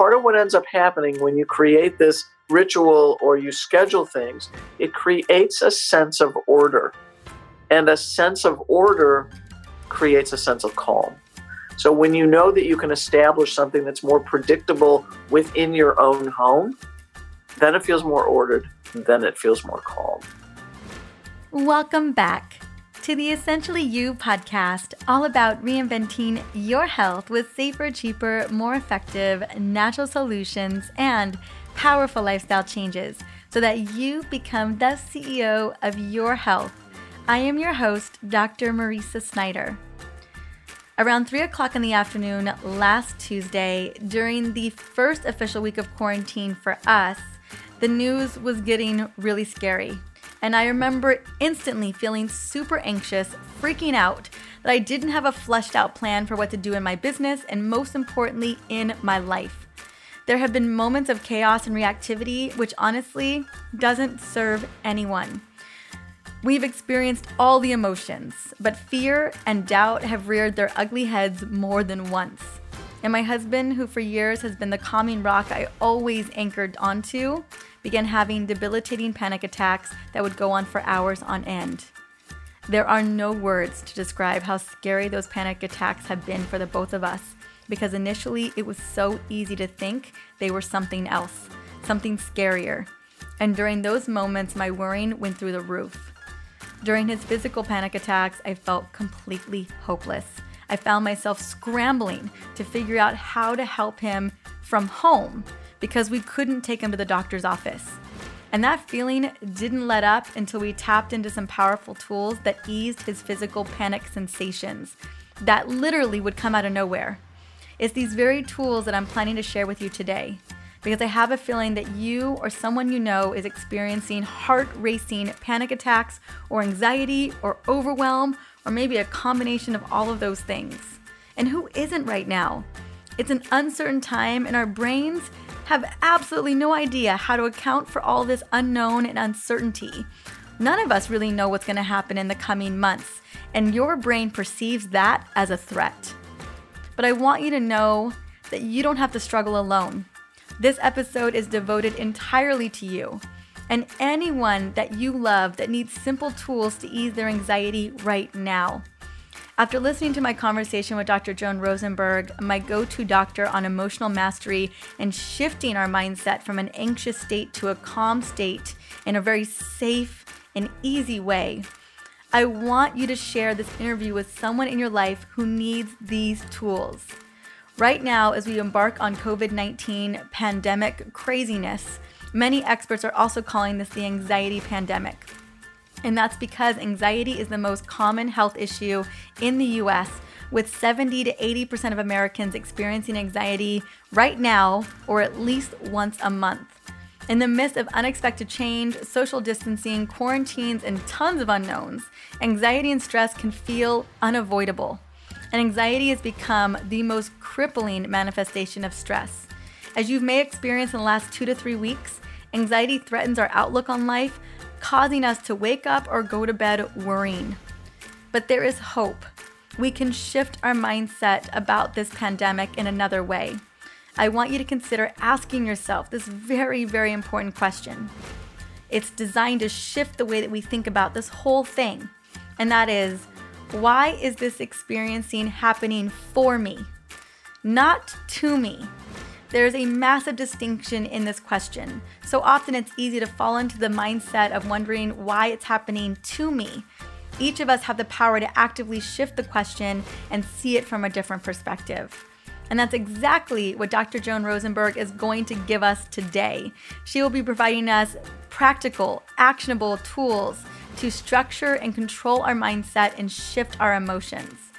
part of what ends up happening when you create this ritual or you schedule things, it creates a sense of order. And a sense of order creates a sense of calm. So when you know that you can establish something that's more predictable within your own home, then it feels more ordered, then it feels more calm. Welcome back to the Essentially You podcast, all about reinventing your health with safer, cheaper, more effective natural solutions and powerful lifestyle changes so that you become the CEO of your health. I am your host, Dr. Mariza Snyder. Around 3 o'clock in the afternoon last Tuesday, during the first official week of quarantine for us, the news was getting really scary. And I remember instantly feeling super anxious, freaking out that I didn't have a fleshed out plan for what to do in my business and, most importantly, in my life. There have been moments of chaos and reactivity, which honestly doesn't serve anyone. We've experienced all the emotions, but fear and doubt have reared their ugly heads more than once. And my husband, who for years has been the calming rock I always anchored onto, began having debilitating panic attacks that would go on for hours on end. There are no words to describe how scary those panic attacks have been for the both of us, because initially it was so easy to think they were something else, something scarier. And during those moments, my worrying went through the roof. During his physical panic attacks, I felt completely hopeless. I found myself scrambling to figure out how to help him from home because we couldn't take him to the doctor's office. And that feeling didn't let up until we tapped into some powerful tools that eased his physical panic sensations that literally would come out of nowhere. It's these very tools that I'm planning to share with you today because I have a feeling that you or someone you know is experiencing heart racing panic attacks or anxiety or overwhelm or maybe a combination of all of those things. And who isn't right now? It's an uncertain time, and our brains have absolutely no idea how to account for all this unknown and uncertainty. None of us really know what's going to happen in the coming months, and your brain perceives that as a threat. But I want you to know that you don't have to struggle alone. This episode is devoted entirely to you and anyone that you love that needs simple tools to ease their anxiety right now. After listening to my conversation with Dr. Joan Rosenberg, my go to doctor on emotional mastery and shifting our mindset from an anxious state to a calm state in a very safe and easy way, I want you to share this interview with someone in your life who needs these tools. Right now, as we embark on COVID 19 pandemic craziness, many experts are also calling this the anxiety pandemic. And that's because anxiety is the most common health issue in the US, with 70 to 80% of Americans experiencing anxiety right now or at least once a month. In the midst of unexpected change, social distancing, quarantines, and tons of unknowns, anxiety and stress can feel unavoidable and anxiety has become the most crippling manifestation of stress. As you may experience in the last two to three weeks, anxiety threatens our outlook on life, causing us to wake up or go to bed worrying. But there is hope. We can shift our mindset about this pandemic in another way. I want you to consider asking yourself this very, very important question. It's designed to shift the way that we think about this whole thing, and that is why is this experiencing happening for me, not to me? There's a massive distinction in this question. So often it's easy to fall into the mindset of wondering why it's happening to me. Each of us have the power to actively shift the question and see it from a different perspective. And that's exactly what Dr. Joan Rosenberg is going to give us today. She will be providing us practical, actionable tools to structure and control our mindset and shift our emotions.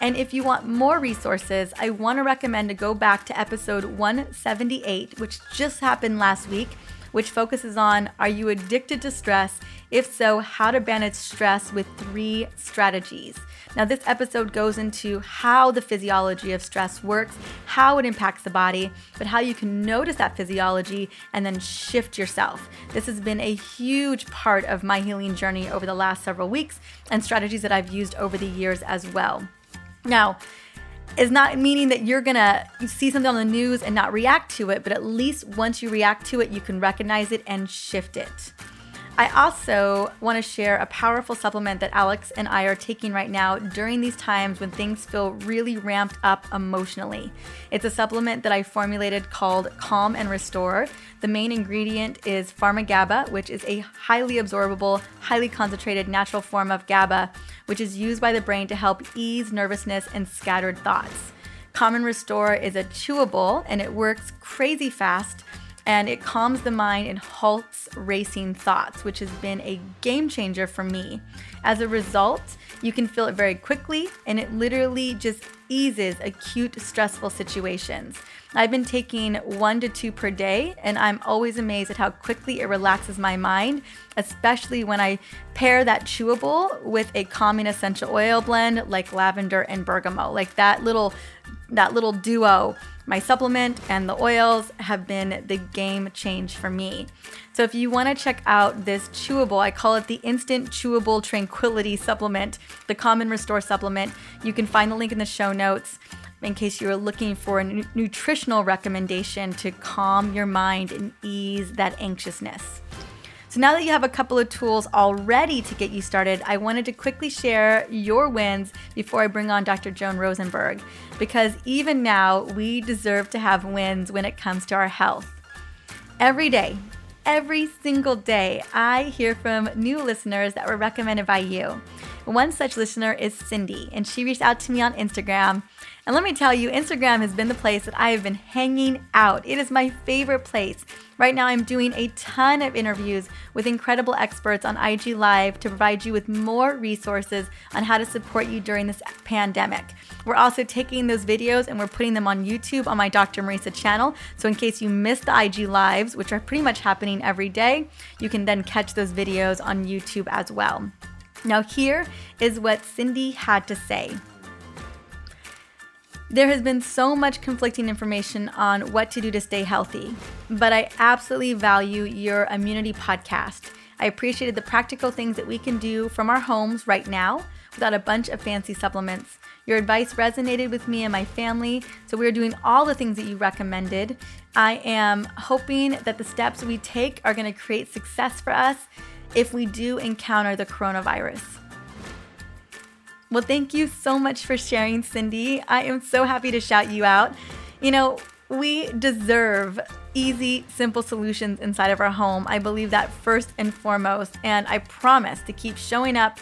And if you want more resources, I want to recommend to go back to episode 178, which just happened last week, which focuses on Are you addicted to stress? If so, how to manage stress with three strategies. Now, this episode goes into how the physiology of stress works, how it impacts the body, but how you can notice that physiology and then shift yourself. This has been a huge part of my healing journey over the last several weeks and strategies that I've used over the years as well. Now, is not meaning that you're gonna see something on the news and not react to it, but at least once you react to it, you can recognize it and shift it. I also want to share a powerful supplement that Alex and I are taking right now during these times when things feel really ramped up emotionally. It's a supplement that I formulated called Calm and Restore. The main ingredient is Pharmagaba, which is a highly absorbable, highly concentrated natural form of GABA, which is used by the brain to help ease nervousness and scattered thoughts. Calm and Restore is a chewable and it works crazy fast and it calms the mind and halts racing thoughts, which has been a game changer for me. As a result, you can feel it very quickly and it literally just eases acute stressful situations. I've been taking one to two per day, and I'm always amazed at how quickly it relaxes my mind, especially when I pair that chewable with a calming essential oil blend like lavender and bergamot. Like that little that little duo my supplement and the oils have been the game change for me. So if you want to check out this chewable, I call it the Instant Chewable Tranquility Supplement, the and Restore Supplement. You can find the link in the show notes in case you are looking for a nutritional recommendation to calm your mind and ease that anxiousness. So now that you have a couple of tools already to get you started, I wanted to quickly share your wins before I bring on Dr. Joan Rosenberg, because even now we deserve to have wins when it comes to our health. Every day, every single day, I hear from new listeners that were recommended by you. One such listener is Cindy, and she reached out to me on Instagram and let me tell you, Instagram has been the place that I have been hanging out. It is my favorite place. Right now, I'm doing a ton of interviews with incredible experts on IG Live to provide you with more resources on how to support you during this pandemic. We're also taking those videos and we're putting them on YouTube on my Dr. Mariza channel. So, in case you missed the IG Lives, which are pretty much happening every day, you can then catch those videos on YouTube as well. Now, here is what Cindy had to say. There has been so much conflicting information on what to do to stay healthy, but I absolutely value your immunity podcast. I appreciated the practical things that we can do from our homes right now without a bunch of fancy supplements. Your advice resonated with me and my family, so we are doing all the things that you recommended. I am hoping that the steps we take are going to create success for us if we do encounter the coronavirus. Well, thank you so much for sharing, Cindy. I am so happy to shout you out. You know, we deserve easy, simple solutions inside of our home. I believe that first and foremost. And I promise to keep showing up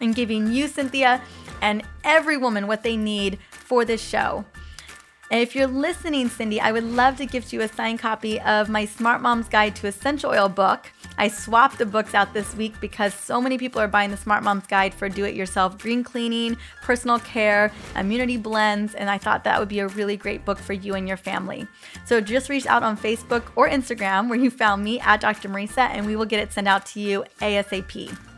and giving you, Cynthia, and every woman what they need for this show. And if you're listening, Cindy, I would love to gift you a signed copy of my Smart Mom's Guide to Essential Oil book. I swapped the books out this week because so many people are buying the Smart Mom's Guide for do it yourself green cleaning, personal care, immunity blends, and I thought that would be a really great book for you and your family. So just reach out on Facebook or Instagram where you found me at Dr. Mariza, and we will get it sent out to you ASAP.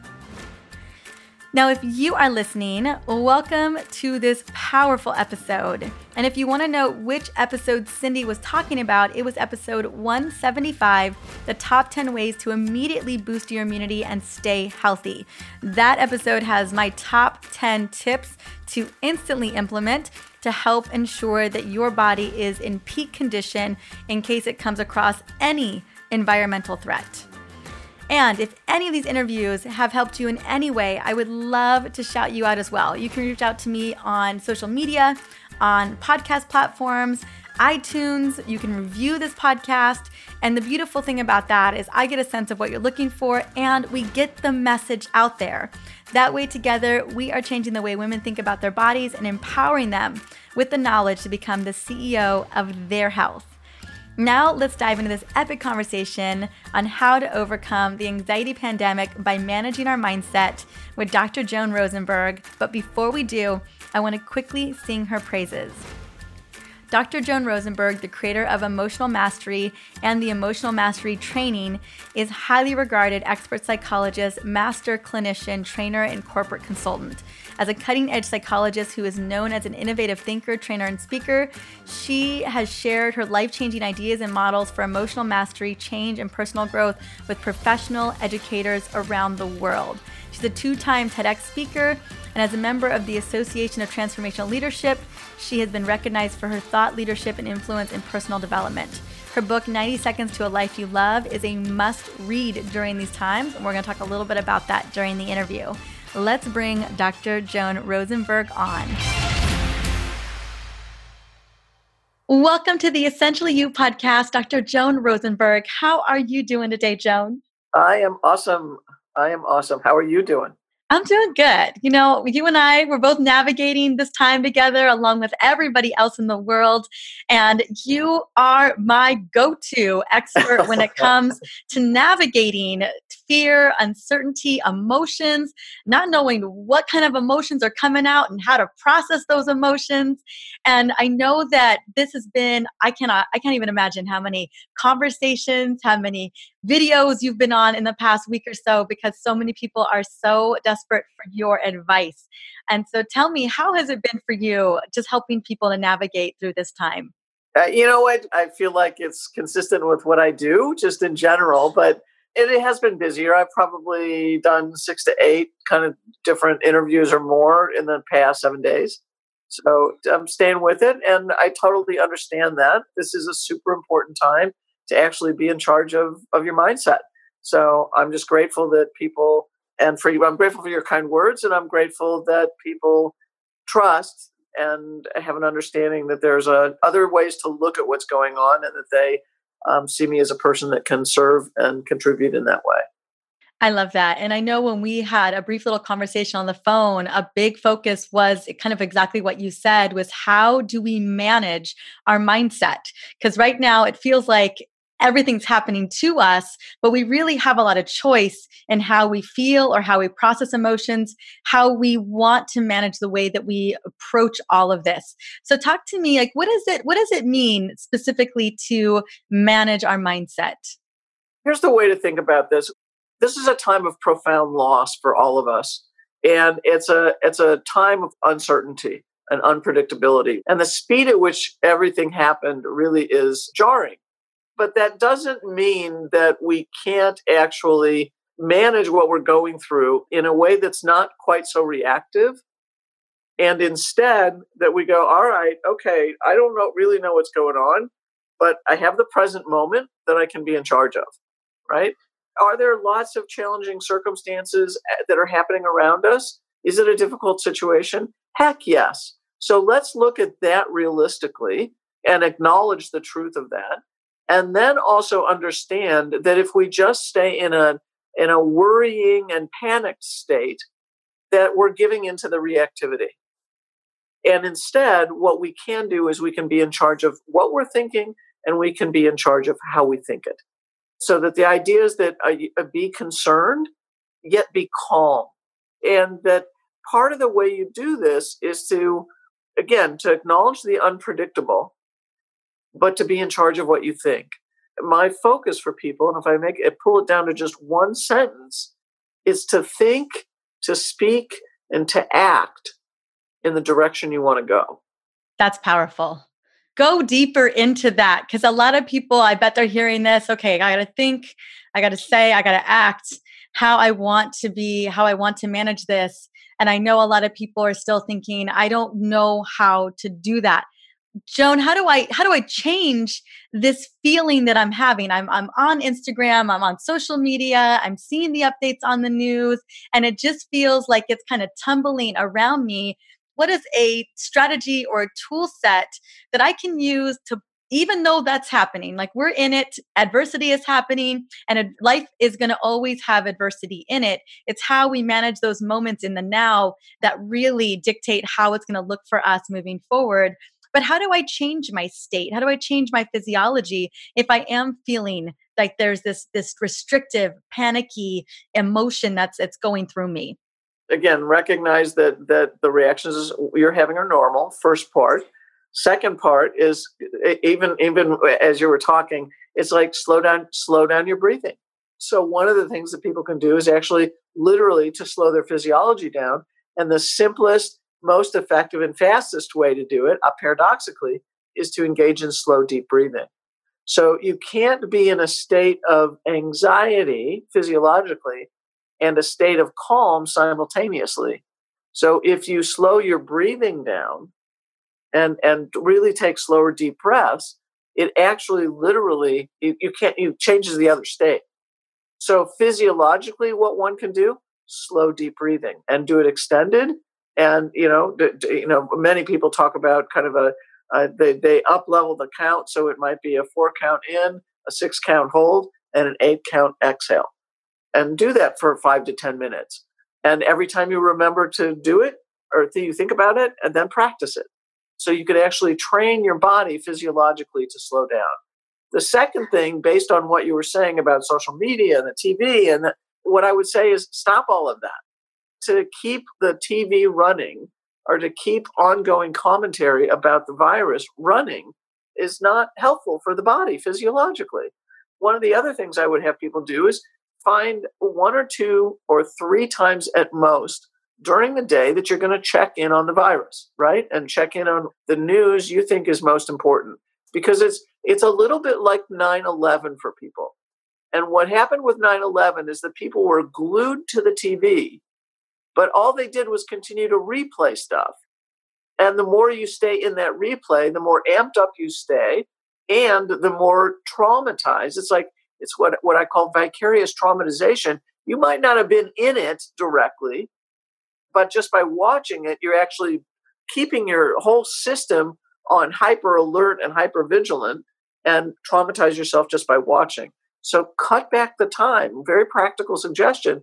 Now, if you are listening, welcome to this powerful episode. And if you want to know which episode Cindy was talking about, it was episode 175 The Top 10 Ways to Immediately Boost Your Immunity and Stay Healthy. That episode has my top 10 tips to instantly implement to help ensure that your body is in peak condition in case it comes across any environmental threat. And if any of these interviews have helped you in any way, I would love to shout you out as well. You can reach out to me on social media, on podcast platforms, iTunes. You can review this podcast. And the beautiful thing about that is I get a sense of what you're looking for and we get the message out there. That way, together, we are changing the way women think about their bodies and empowering them with the knowledge to become the CEO of their health. Now, let's dive into this epic conversation on how to overcome the anxiety pandemic by managing our mindset with Dr. Joan Rosenberg. But before we do, I want to quickly sing her praises. Dr. Joan Rosenberg, the creator of Emotional Mastery and the Emotional Mastery Training, is highly regarded expert psychologist, master clinician, trainer, and corporate consultant. As a cutting edge psychologist who is known as an innovative thinker, trainer, and speaker, she has shared her life changing ideas and models for emotional mastery, change, and personal growth with professional educators around the world. She's a two time TEDx speaker, and as a member of the Association of Transformational Leadership, she has been recognized for her thought leadership and influence in personal development. Her book, 90 Seconds to a Life You Love, is a must read during these times, and we're going to talk a little bit about that during the interview. Let's bring Dr. Joan Rosenberg on. Welcome to the Essentially You podcast, Dr. Joan Rosenberg. How are you doing today, Joan? I am awesome. I am awesome. How are you doing? I'm doing good. You know, you and I, we're both navigating this time together along with everybody else in the world. And you are my go to expert when it comes to navigating fear, uncertainty, emotions, not knowing what kind of emotions are coming out and how to process those emotions. And I know that this has been, I cannot, I can't even imagine how many conversations, how many videos you've been on in the past week or so because so many people are so desperate for your advice. And so tell me, how has it been for you just helping people to navigate through this time? Uh, you know what? I feel like it's consistent with what I do just in general, but it, has been busier. I've probably done six to eight kind of different interviews or more in the past seven days. So I'm staying with it, and I totally understand that. This is a super important time to actually be in charge of of your mindset. So I'm just grateful that people and for you, I'm grateful for your kind words, and I'm grateful that people trust and have an understanding that there's a, other ways to look at what's going on, and that they um, see me as a person that can serve and contribute in that way. I love that. And I know when we had a brief little conversation on the phone, a big focus was kind of exactly what you said was how do we manage our mindset? Because right now it feels like everything's happening to us, but we really have a lot of choice in how we feel or how we process emotions, how we want to manage the way that we approach all of this. So talk to me like what is it what does it mean specifically to manage our mindset? Here's the way to think about this. This is a time of profound loss for all of us. And it's a it's a time of uncertainty and unpredictability. And the speed at which everything happened really is jarring but that doesn't mean that we can't actually manage what we're going through in a way that's not quite so reactive. And instead, that we go, all right, okay, I don't know, really know what's going on, but I have the present moment that I can be in charge of, right? Are there lots of challenging circumstances eh, that are happening around us? Is it a difficult situation? Heck yes. So let's look at that realistically and acknowledge the truth of that and then also understand that if we just stay in a in a worrying and panicked state that we're giving into the reactivity. And instead what we can do is we can be in charge of what we're thinking and we can be in charge of how we think it. So that the idea is that uh, uh be concerned yet be calm. And that part of the way you do this is to again to acknowledge the unpredictable but to be in charge of what you think. My focus for people, and if I make it pull it down to just one sentence, is to think, to speak, and to act in the direction you want to go. That's powerful. Go deeper into that because a lot of people, I bet they're hearing this. Okay, I got to think, I got to say, I got to act how I want to be, how I want to manage this. And I know a lot of people are still thinking, I don't know how to do that. Joan, how do I how do I change this feeling that I'm having? I'm I'm on Instagram, I'm on social media, I'm seeing the updates on the news, and it just feels like it's kind of tumbling around me. What is a strategy or a tool set that I can use to even though that's happening, like we're in it, adversity is happening, and life is going to always have adversity in it. It's how we manage those moments in the now that really dictate how it's going to look for us moving forward but how do I change my state? How do I change my physiology if I am feeling like there's this this restrictive, panicky emotion that's it's going through me? Again, recognize that that the reactions you're having are normal. First part. Second part is even even as you were talking, it's like slow down, slow down your breathing. So one of the things that people can do is actually literally to slow their physiology down And the simplest, most effective, and fastest way to do it, uh, paradoxically, is to engage in slow, deep breathing. So you can't be in a state of anxiety physiologically and a state of calm simultaneously. So if you slow your breathing down and and really take slower deep breaths, it actually literally you, you can't you changes the other state. So physiologically what one can do, slow deep breathing and do it extended and you know d- d- you know many people talk about kind of a uh, they they up level the count so it might be a four count in a six count hold and an eight count exhale. And do that for five to ten minutes. And every time you remember to do it or you think about it and then practice it. So you could actually train your body physiologically to slow down. The second thing based on what you were saying about social media and the tv and the, what i would say is stop all of that to keep the tv running or to keep ongoing commentary about the virus running is not helpful for the body physiologically one of the other things i would have people do is find one or two or three times at most during the day that you're going to check in on the virus, right? And check in on the news you think is most important because it's it's a little bit like 9/11 for people. And what happened with 9/11 is that people were glued to the TV, but all they did was continue to replay stuff. And the more you stay in that replay, the more amped up you stay and the more traumatized. It's like it's what, what I call vicarious traumatization. You might not have been in it directly, but just by watching it, you're actually keeping your whole system on hyper alert and hyper vigilant and traumatize yourself just by watching. So cut back the time. Very practical suggestion.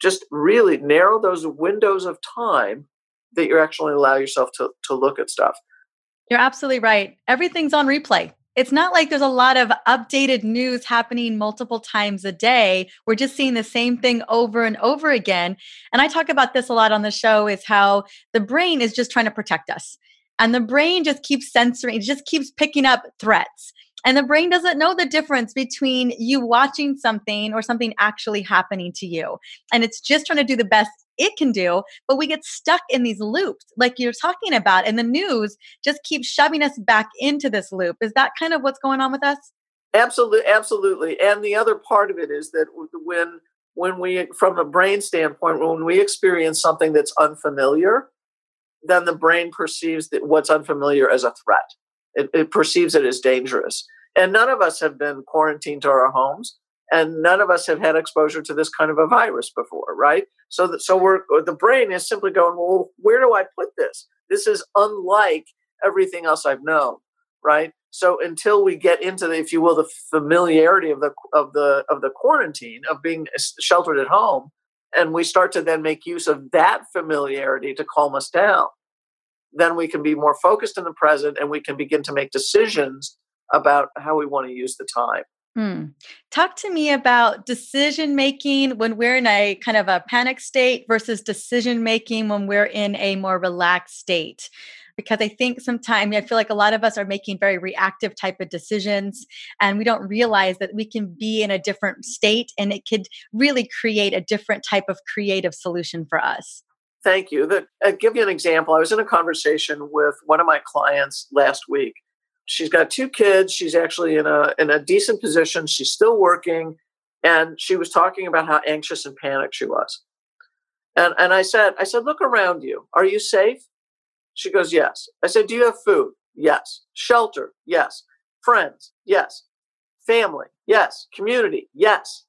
Just really narrow those windows of time that you actually allow yourself to, to look at stuff. You're absolutely right. Everything's on replay it's not like there's a lot of updated news happening multiple times a day. We're just seeing the same thing over and over again. And I talk about this a lot on the show is how the brain is just trying to protect us. And the brain just keeps censoring, it just keeps picking up threats. And the brain doesn't know the difference between you watching something or something actually happening to you. And it's just trying to do the best it can do, but we get stuck in these loops, like you're talking about. And the news just keeps shoving us back into this loop. Is that kind of what's going on with us? Absolutely, absolutely. And the other part of it is that when when we from a brain standpoint, when we experience something that's unfamiliar, then the brain perceives that what's unfamiliar as a threat. It, it perceives it as dangerous. And none of us have been quarantined to our homes and none of us have had exposure to this kind of a virus before right? So that so we're the brain is simply going well where do i put this? This is unlike everything else i've known right? So until we get into the if you will the familiarity of the of the of the quarantine of being sheltered at home and we start to then make use of that familiarity to calm us down then we can be more focused in the present and we can begin to make decisions about how we want to use the time Hmm. Talk to me about decision making when we're in a kind of a panic state versus decision making when we're in a more relaxed state. Because I think sometimes I feel like a lot of us are making very reactive type of decisions, and we don't realize that we can be in a different state and it could really create a different type of creative solution for us. Thank you. The, I'll give you an example. I was in a conversation with one of my clients last week she's got two kids. She's actually in a in a decent position. She's still working, and she was talking about how anxious and panicked she was. And and I said, I said, look around you. Are you safe? She goes, yes. I said, do you have food? Yes. Shelter? Yes. Friends? Yes. Family? Yes. Community? Yes.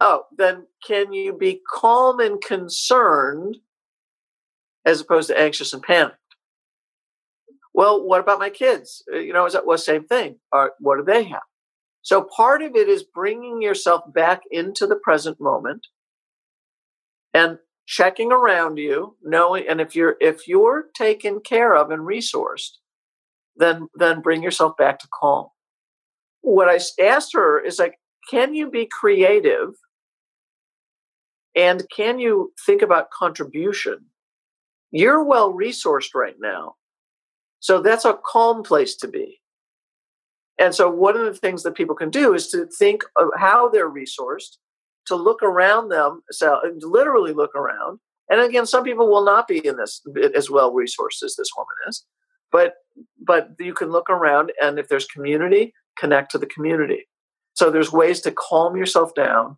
Oh, then can you be calm and concerned as opposed to anxious and panicked? Well, what about my kids? Uh, you know, is that well, same thing? Or what do they have? So part of it is bringing yourself back into the present moment and checking around you, knowing, and if you're if you're taken care of and resourced, then then bring yourself back to calm. What I asked her is like, can you be creative? And can you think about contribution? You're well resourced right now so that's a calm place to be. And so, one of the things that people can do is to think of how they're resourced, to look around them, so literally look around, And again, some people will not be in this as well resourced as this woman is. But but you can look around and if there's community, connect to the community. So there's ways to calm yourself down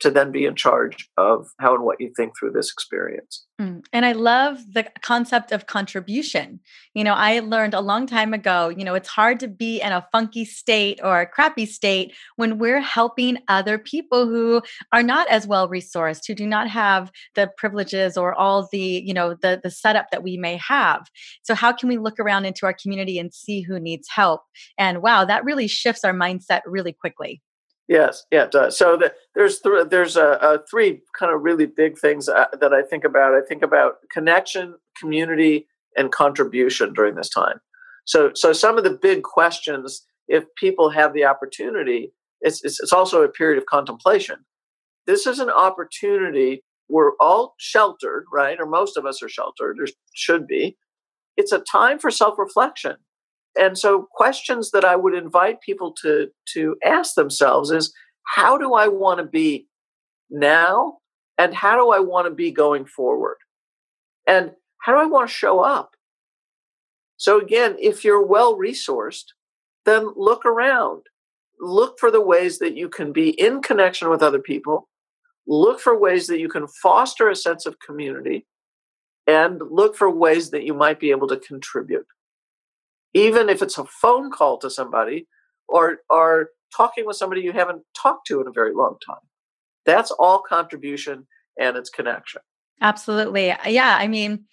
to then be in charge of how and what you think through this experience. Mm. And I love the concept of contribution. You know, I learned a long time ago, you know, it's hard to be in a funky state or a crappy state when we're helping other people who are not as well resourced, who do not have the privileges or all the, you know, the the setup that we may have. So how can we look around into our community and see who needs help? And wow, that really shifts our mindset really quickly. Yes, yeah, it does. So the, there's th- there's a, a, three kind of really big things uh, that I think about. I think about connection, community, and contribution during this time. So so some of the big questions, if people have the opportunity, it's it's, it's also a period of contemplation. This is an opportunity. We're all sheltered, right? Or most of us are sheltered, or should be. It's a time for self reflection and so questions that i would invite people to to ask themselves is how do i want to be now? And how do i want to be going forward? And how do i want to show up? So again if you're well resourced then look around. Look for the ways that you can be in connection with other people. Look for ways that you can foster a sense of community. And look for ways that you might be able to contribute even if it's a phone call to somebody or or talking with somebody you haven't talked to in a very long time. That's all contribution and it's connection. Absolutely. Yeah i mean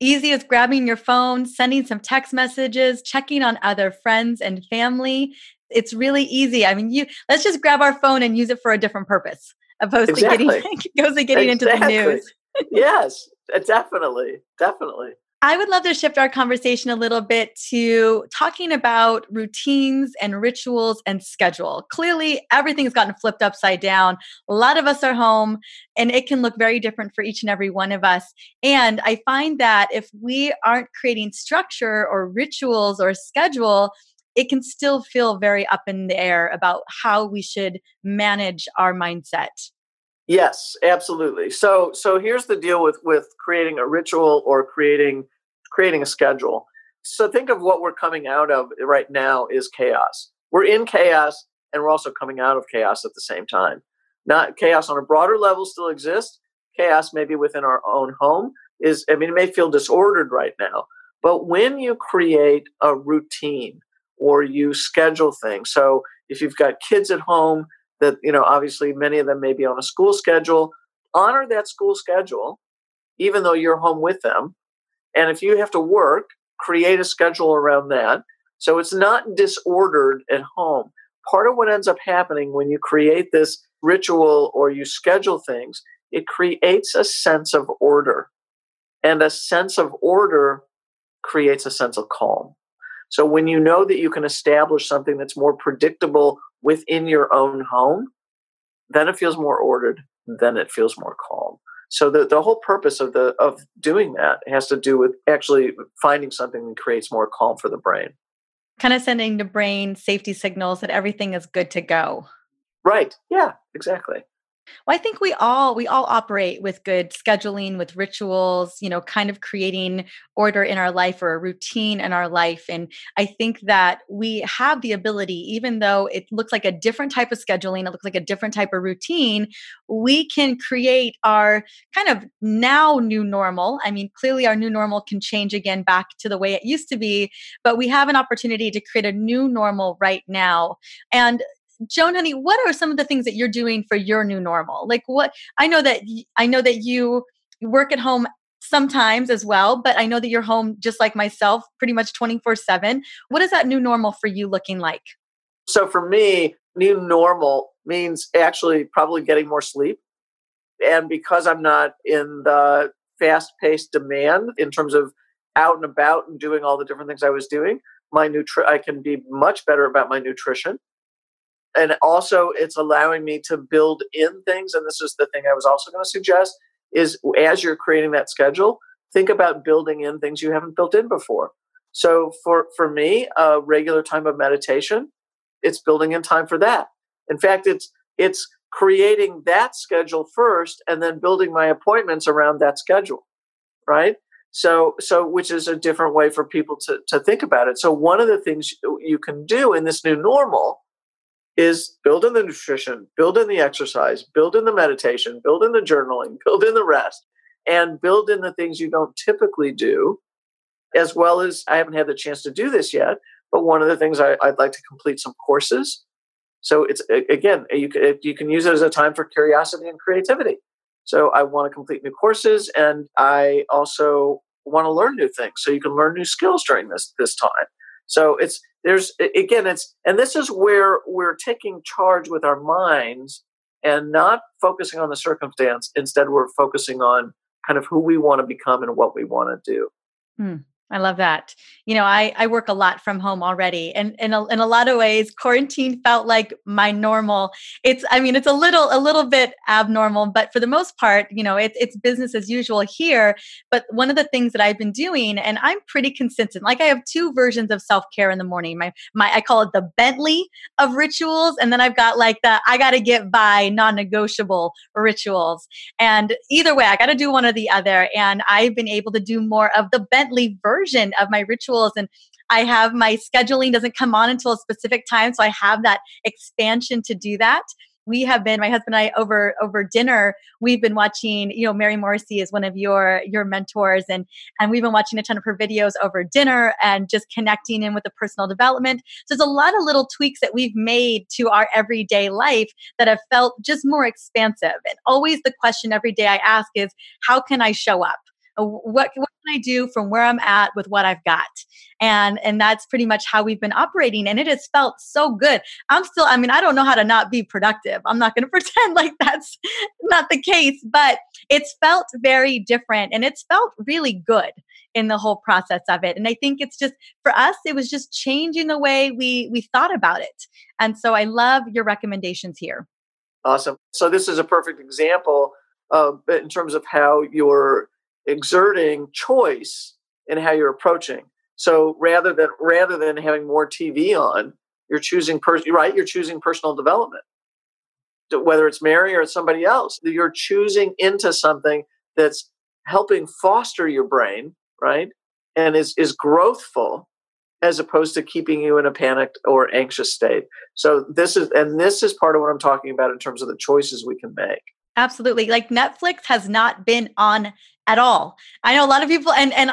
easy as grabbing your phone sending some text messages checking on other friends and family. It's really easy. I mean you let's just grab our phone and use it for a different purpose opposed exactly. to getting opposed to getting exactly. into the news. Yes definitely definitely I would love to shift our conversation a little bit to talking about routines and rituals and schedule. Clearly, everything's gotten flipped upside down. A lot of us are home, and it can look very different for each and every one of us. And I find that if we aren't creating structure or rituals or schedule, it can still feel very up in the air about how we should manage our mindset. Yes, absolutely. So so here's the deal with with creating a ritual or creating creating a schedule. So think of what we're coming out of right now is chaos. We're in chaos and we're also coming out of chaos at the same time. Not chaos on a broader level still exists. Chaos maybe within our own home is I mean it may feel disordered right now, but when you create a routine or you schedule things. So if you've got kids at home, that you know obviously many of them may be on a school schedule. Honor that school schedule even though you're home with them. And if you have to work create a schedule around that. So it's not disordered at home. Part of what ends up happening when you create this ritual or you schedule things it creates a sense of order. And a sense of order creates a sense of calm so when you know that you can establish something that's more predictable within your own home, then it feels more ordered, then it feels more calm. So the, the whole purpose of the of doing that has to do with actually finding something that creates more calm for the brain. Kind of sending the brain safety signals that everything is good to go. Right. Yeah, exactly. Well, I think we all we all operate with good scheduling, with rituals, you know, kind of creating order in our life or a routine in our life. And I think that we have the ability, even though it looks like a different type of scheduling, it looks like a different type of routine, we can create our kind of now new normal. I mean, clearly our new normal can change again back to the way it used to be, but we have an opportunity to create a new normal right now. And Joan honey, what are some of the things that you're doing for your new normal? Like what I know that I know that you work at home sometimes as well, but I know that you're home just like myself pretty much 24/7. What is that new normal for you looking like? So for me, new normal means actually probably getting more sleep. And because I'm not in the fast-paced demand in terms of out and about and doing all the different things I was doing, my nutri- I can be much better about my nutrition and also it's allowing me to build in things and this is the thing i was also going to suggest is as you're creating that schedule think about building in things you haven't built in before. So for for me a regular time of meditation it's building in time for that. In fact it's it's creating that schedule first and then building my appointments around that schedule right? So so which is a different way for people to, to think about it. So one of the things you can do in this new normal is build in the nutrition build in the exercise build in the meditation build in the journaling build in the rest and build in the things you don't typically do as well as i haven't had the chance to do this yet but one of the things I, i'd like to complete some courses so it's again, you can, you can use it as a time for curiosity and creativity. So I want to complete new courses, and I also want to learn new things. So you can learn new skills during this this time. So it's there's again it's and this is where we're taking charge with our minds and not focusing on the circumstance. Instead, we're focusing on kind of who we want to become and what we want to do. Hmm. I love that. You know, I, I work a lot from home already. And, in, a, in a lot of ways, quarantine felt like my normal. It's, I mean, it's a little, a little bit abnormal, but for the most part, you know, it, it's business as usual here. But one of the things that I've been doing, and I'm pretty consistent, like I have two versions of self-care in the morning. My, my, I call it the Bentley of rituals. And then I've got like the, I got to get by non-negotiable rituals. And either way, I got to do one or the other. And I've been able to do more of the Bentley version version of my rituals and I have my scheduling doesn't come on until a specific time so I have that expansion to do that. We have been my husband and I over over dinner we've been watching you know Mary Morrissey is one of your your mentors and and we've been watching a ton of her videos over dinner and just connecting in with the personal development. So there's a lot of little tweaks that we've made to our everyday life that have felt just more expansive. And always the question every day I ask is how can I show up Uh, what, what can I do from where I'm at with what I've got? And and that's pretty much how we've been operating. And it has felt so good. I'm still, I mean, I don't know how to not be productive. I'm not gonna pretend like that's not the case, but it's felt very different and it's felt really good in the whole process of it. And I think it's just for us, it was just changing the way we we thought about it. And so I love your recommendations here. Awesome. So this is a perfect example of in terms of how your exerting choice in how you're approaching. So rather than rather than having more TV on, you're choosing per- right. You're choosing personal development, whether it's Mary or somebody else. You're choosing into something that's helping foster your brain, right, and is is growthful, as opposed to keeping you in a panicked or anxious state. So this is and this is part of what I'm talking about in terms of the choices we can make. Absolutely. Like Netflix has not been on at all. I know a lot of people and and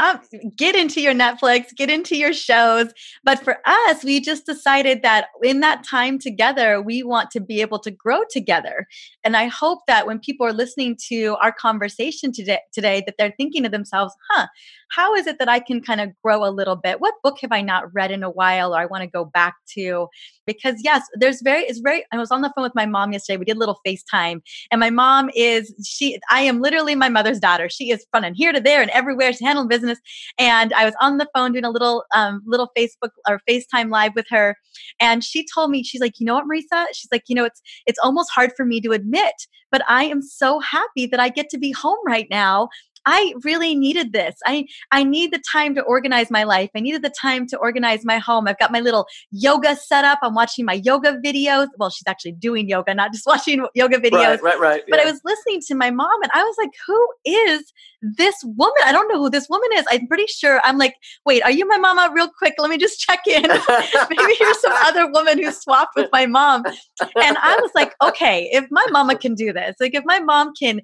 get into your Netflix, get into your shows, but for us, we just decided that in that time together, we want to be able to grow together. And I hope that when people are listening to our conversation today today that they're thinking to themselves, "Huh, how is it that I can kind of grow a little bit? What book have I not read in a while or I want to go back to?" Because yes, there's very it's very I was on the phone with my mom yesterday. We did a little FaceTime and my mom is she I am literally my mother's daughter. She is fun and here to there and everywhere. She's handling business. And I was on the phone doing a little um, little Facebook or FaceTime live with her. And she told me, she's like, you know what, Mariza? She's like, you know, it's it's almost hard for me to admit, but I am so happy that I get to be home right now I really needed this. I I need the time to organize my life. I needed the time to organize my home. I've got my little yoga set up. I'm watching my yoga videos. Well, she's actually doing yoga, not just watching yoga videos. Right, right, right. But I was listening to my mom and I was like, who is this woman? I don't know who this woman is. I'm pretty sure. I'm like, wait, are you my mama? Real quick, let me just check in. Maybe here's some other woman who swapped with my mom. And I was like, okay, if my mama can do this, like if my mom can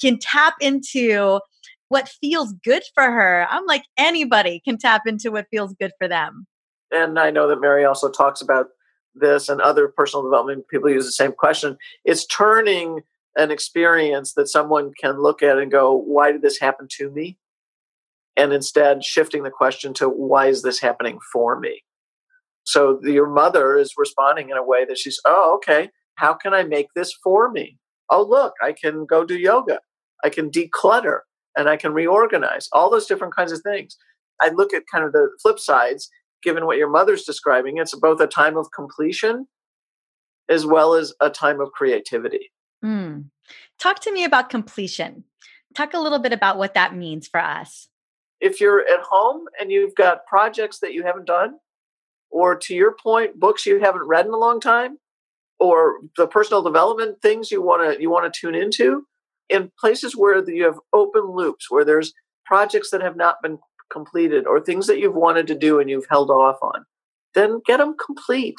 can tap into what feels good for her. I'm like, anybody can tap into what feels good for them. And I know that Mary also talks about this and other personal development people use the same question. It's turning an experience that someone can look at and go, why did this happen to me? And instead shifting the question to, why is this happening for me? So your mother is responding in a way that she's, oh, okay, how can I make this for me? Oh, look, I can go do yoga. I can declutter and I can reorganize, all those different kinds of things. I look at kind of the flip sides, given what your mother's describing, it's both a time of completion as well as a time of creativity. Mm. Talk to me about completion. Talk a little bit about what that means for us. If you're at home and you've got projects that you haven't done, or to your point, books you haven't read in a long time, or the personal development things you want to you want to tune into in places where you have open loops where there's projects that have not been completed or things that you've wanted to do and you've held off on then get them complete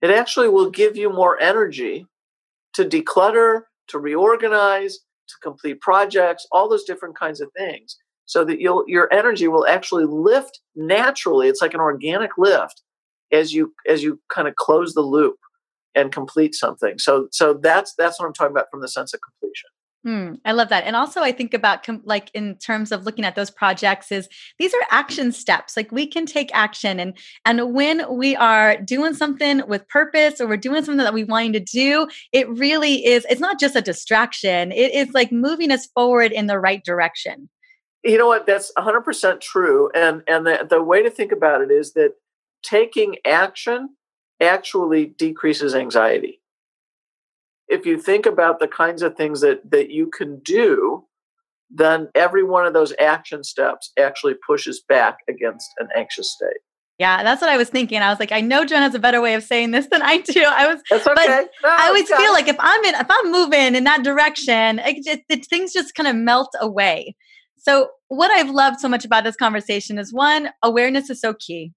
it actually will give you more energy to declutter to reorganize to complete projects all those different kinds of things so that you'll your energy will actually lift naturally. It's like an organic lift as you as you kind of close the loop and complete something. So so that's that's what i'm talking about from the sense of completion Hmm, I love that. And also, I think about com- like in terms of looking at those projects is these are action steps. Like we can take action, and and when we are doing something with purpose or we're doing something that we wanting to do, it really is. It's not just a distraction. It is like moving us forward in the right direction. You know what? That's 100 percent true. And and the, the way to think about it is that taking action actually decreases anxiety if you think about the kinds of things that that you can do then every one of those action steps actually pushes back against an anxious state yeah, that's what I was thinking. I was like, I know Joan has a better way of saying this than I do. I was, that's okay. But no, I always feel it. like if I'm in, if I'm moving in that direction, it, it, it, things just kind of melt away. So, what I've loved so much about this conversation is one, awareness is so key.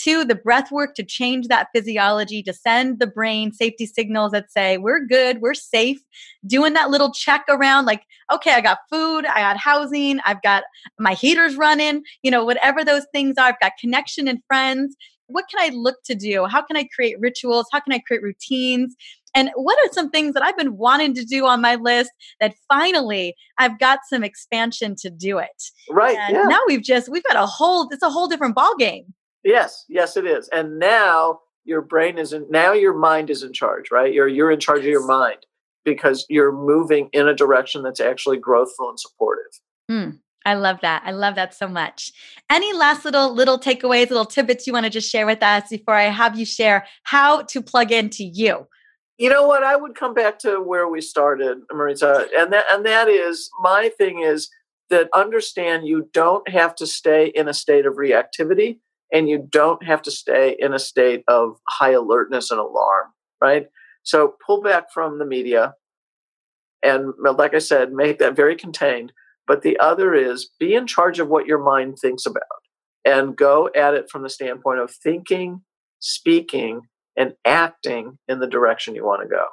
Two, the breath work to change that physiology, to send the brain safety signals that say, we're good, we're safe. Doing that little check around, like, okay, I got food, I got housing, I've got my heaters running, you know, whatever those things are, I've got connection and friends. What can I look to do? How can I create rituals? How can I create routines? And what are some things that I've been wanting to do on my list that finally I've got some expansion to do it? Right. And yeah. now we've just we've got a whole it's a whole different ball game. Yes, yes, it is. And now your brain isn't. Now your mind is in charge, right? You're you're in charge of your mind because you're moving in a direction that's actually growthful and supportive. Hmm. I love that. I love that so much. Any last little little takeaways, little tidbits you want to just share with us before I have you share how to plug into you? You know what? I would come back to where we started, Mariza, and that and that is my thing is that understand you don't have to stay in a state of reactivity and you don't have to stay in a state of high alertness and alarm, right? So pull back from the media and, like I said, make that very contained. But the other is be in charge of what your mind thinks about and go at it from the standpoint of thinking, speaking, and acting in the direction you want to go.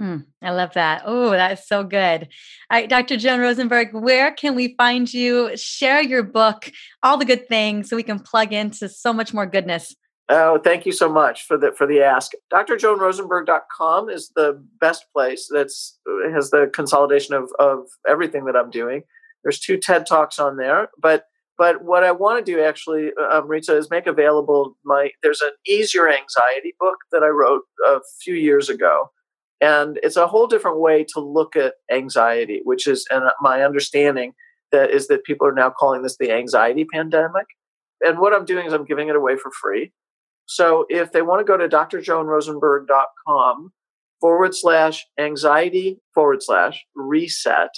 Mm, I love that. Oh, that is so good. All right, Dr. Joan Rosenberg, where can we find you? Share your book, all the good things, so we can plug into so much more goodness. Oh, thank you so much for the for the ask. drjoanrosenberg.com is the best place. That's has the consolidation of of everything that I'm doing. There's two TED talks on there, but but what I want to do actually, um, Rita, is make available my. There's an Ease Your Anxiety book that I wrote a few years ago and it's a whole different way to look at anxiety, which is, and uh, my understanding that is that people are now calling this the anxiety pandemic. And what I'm doing is I'm giving it away for free. So if they want to go to drjoanrosenberg.com forward slash anxiety forward slash reset,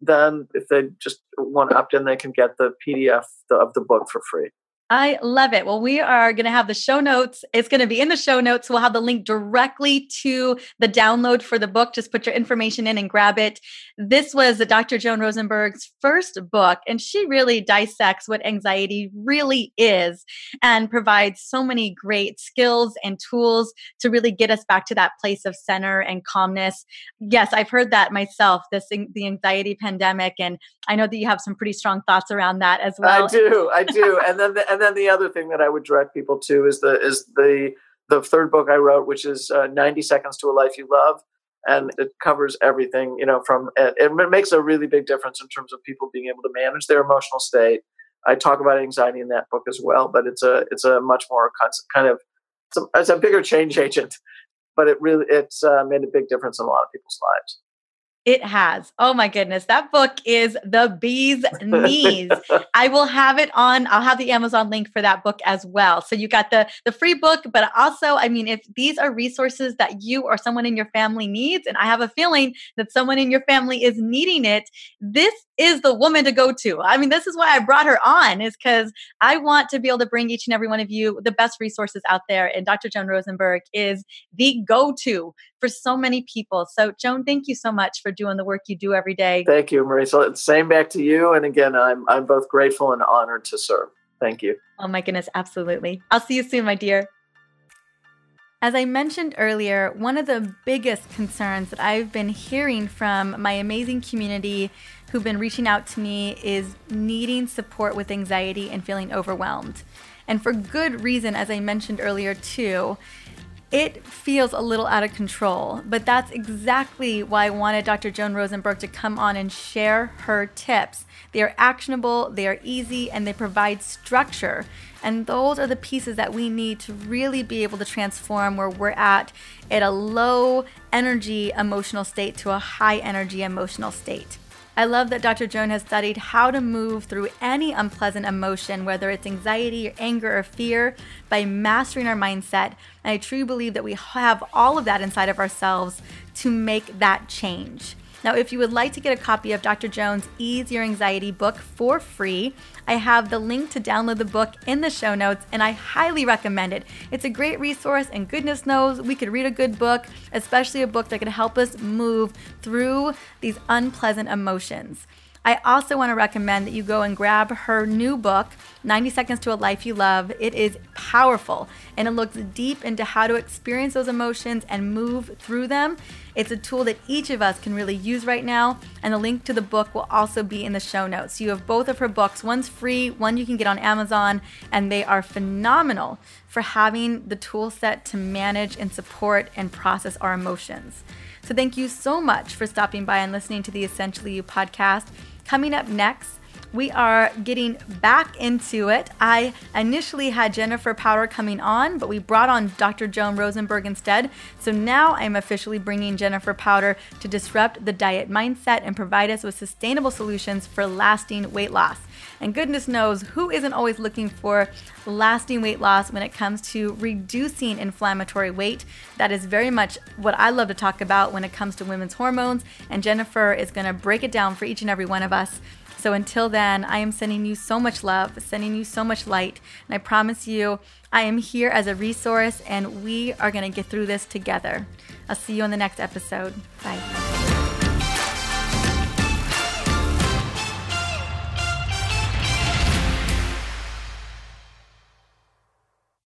then if they just want to opt in, they can get the PDF of the book for free. I love it. Well, we are going to have the show notes. It's going to be in the show notes. We'll have the link directly to the download for the book. Just put your information in and grab it. This was Dr. Joan Rosenberg's first book, and she really dissects what anxiety really is and provides so many great skills and tools to really get us back to that place of center and calmness. Yes, I've heard that myself, this the anxiety pandemic, and I know that you have some pretty strong thoughts around that as well. I do. I do. and then the, and then the other thing that I would direct people to is the is the the third book I wrote, which is uh, 90 Seconds to a Life You Love. And it covers everything, you know, from it makes a really big difference in terms of people being able to manage their emotional state. I talk about anxiety in that book as well, but it's a it's a much more kind of it's a, it's a bigger change agent, but it really it's uh, made a big difference in a lot of people's lives It has. Oh my goodness. That book is the bee's knees. I will have it on, I'll have the Amazon link for that book as well. So you got the the free book, but also, I mean, if these are resources that you or someone in your family needs, and I have a feeling that someone in your family is needing it, this is the woman to go to. I mean, this is why I brought her on, is because I want to be able to bring each and every one of you the best resources out there. And Dr. Joan Rosenberg is the go to for so many people. So, Joan, thank you so much for doing the work you do every day. Thank you, Marie. So, same back to you. And again, I'm, I'm both grateful and honored to serve. Thank you. Oh, my goodness. Absolutely. I'll see you soon, my dear. As I mentioned earlier, one of the biggest concerns that I've been hearing from my amazing community who've been reaching out to me is needing support with anxiety and feeling overwhelmed. And for good reason, as I mentioned earlier, too. It feels a little out of control, but that's exactly why I wanted Dr. Joan Rosenberg to come on and share her tips. They are actionable, they are easy, and they provide structure. And those are the pieces that we need to really be able to transform where we're at at a low energy emotional state to a high energy emotional state. I love that Dr. Joan has studied how to move through any unpleasant emotion, whether it's anxiety, or anger, or fear, by mastering our mindset. And I truly believe that we have all of that inside of ourselves to make that change. Now, if you would like to get a copy of Dr. Joan's Ease Your Anxiety book for free, I have the link to download the book in the show notes, and I highly recommend it. It's a great resource, and goodness knows we could read a good book, especially a book that could help us move through these unpleasant emotions. I also want to recommend that you go and grab her new book, 90 Seconds to a Life You Love. It is powerful and it looks deep into how to experience those emotions and move through them. It's a tool that each of us can really use right now, and the link to the book will also be in the show notes. You have both of her books. One's free, one you can get on Amazon, and they are phenomenal for having the tool set to manage and support and process our emotions. So, thank you so much for stopping by and listening to the Essentially You podcast. Coming up next, we are getting back into it. I initially had Jennifer Powter coming on, but we brought on Dr. Joan Rosenberg instead. So now I'm officially bringing Jennifer Powter to disrupt the diet mindset and provide us with sustainable solutions for lasting weight loss. And goodness knows who isn't always looking for lasting weight loss when it comes to reducing inflammatory weight. That is very much what I love to talk about when it comes to women's hormones. And Jennifer is going to break it down for each and every one of us. So until then, I am sending you so much love, sending you so much light. And I promise you, I am here as a resource and we are going to get through this together. I'll see you on the next episode. Bye.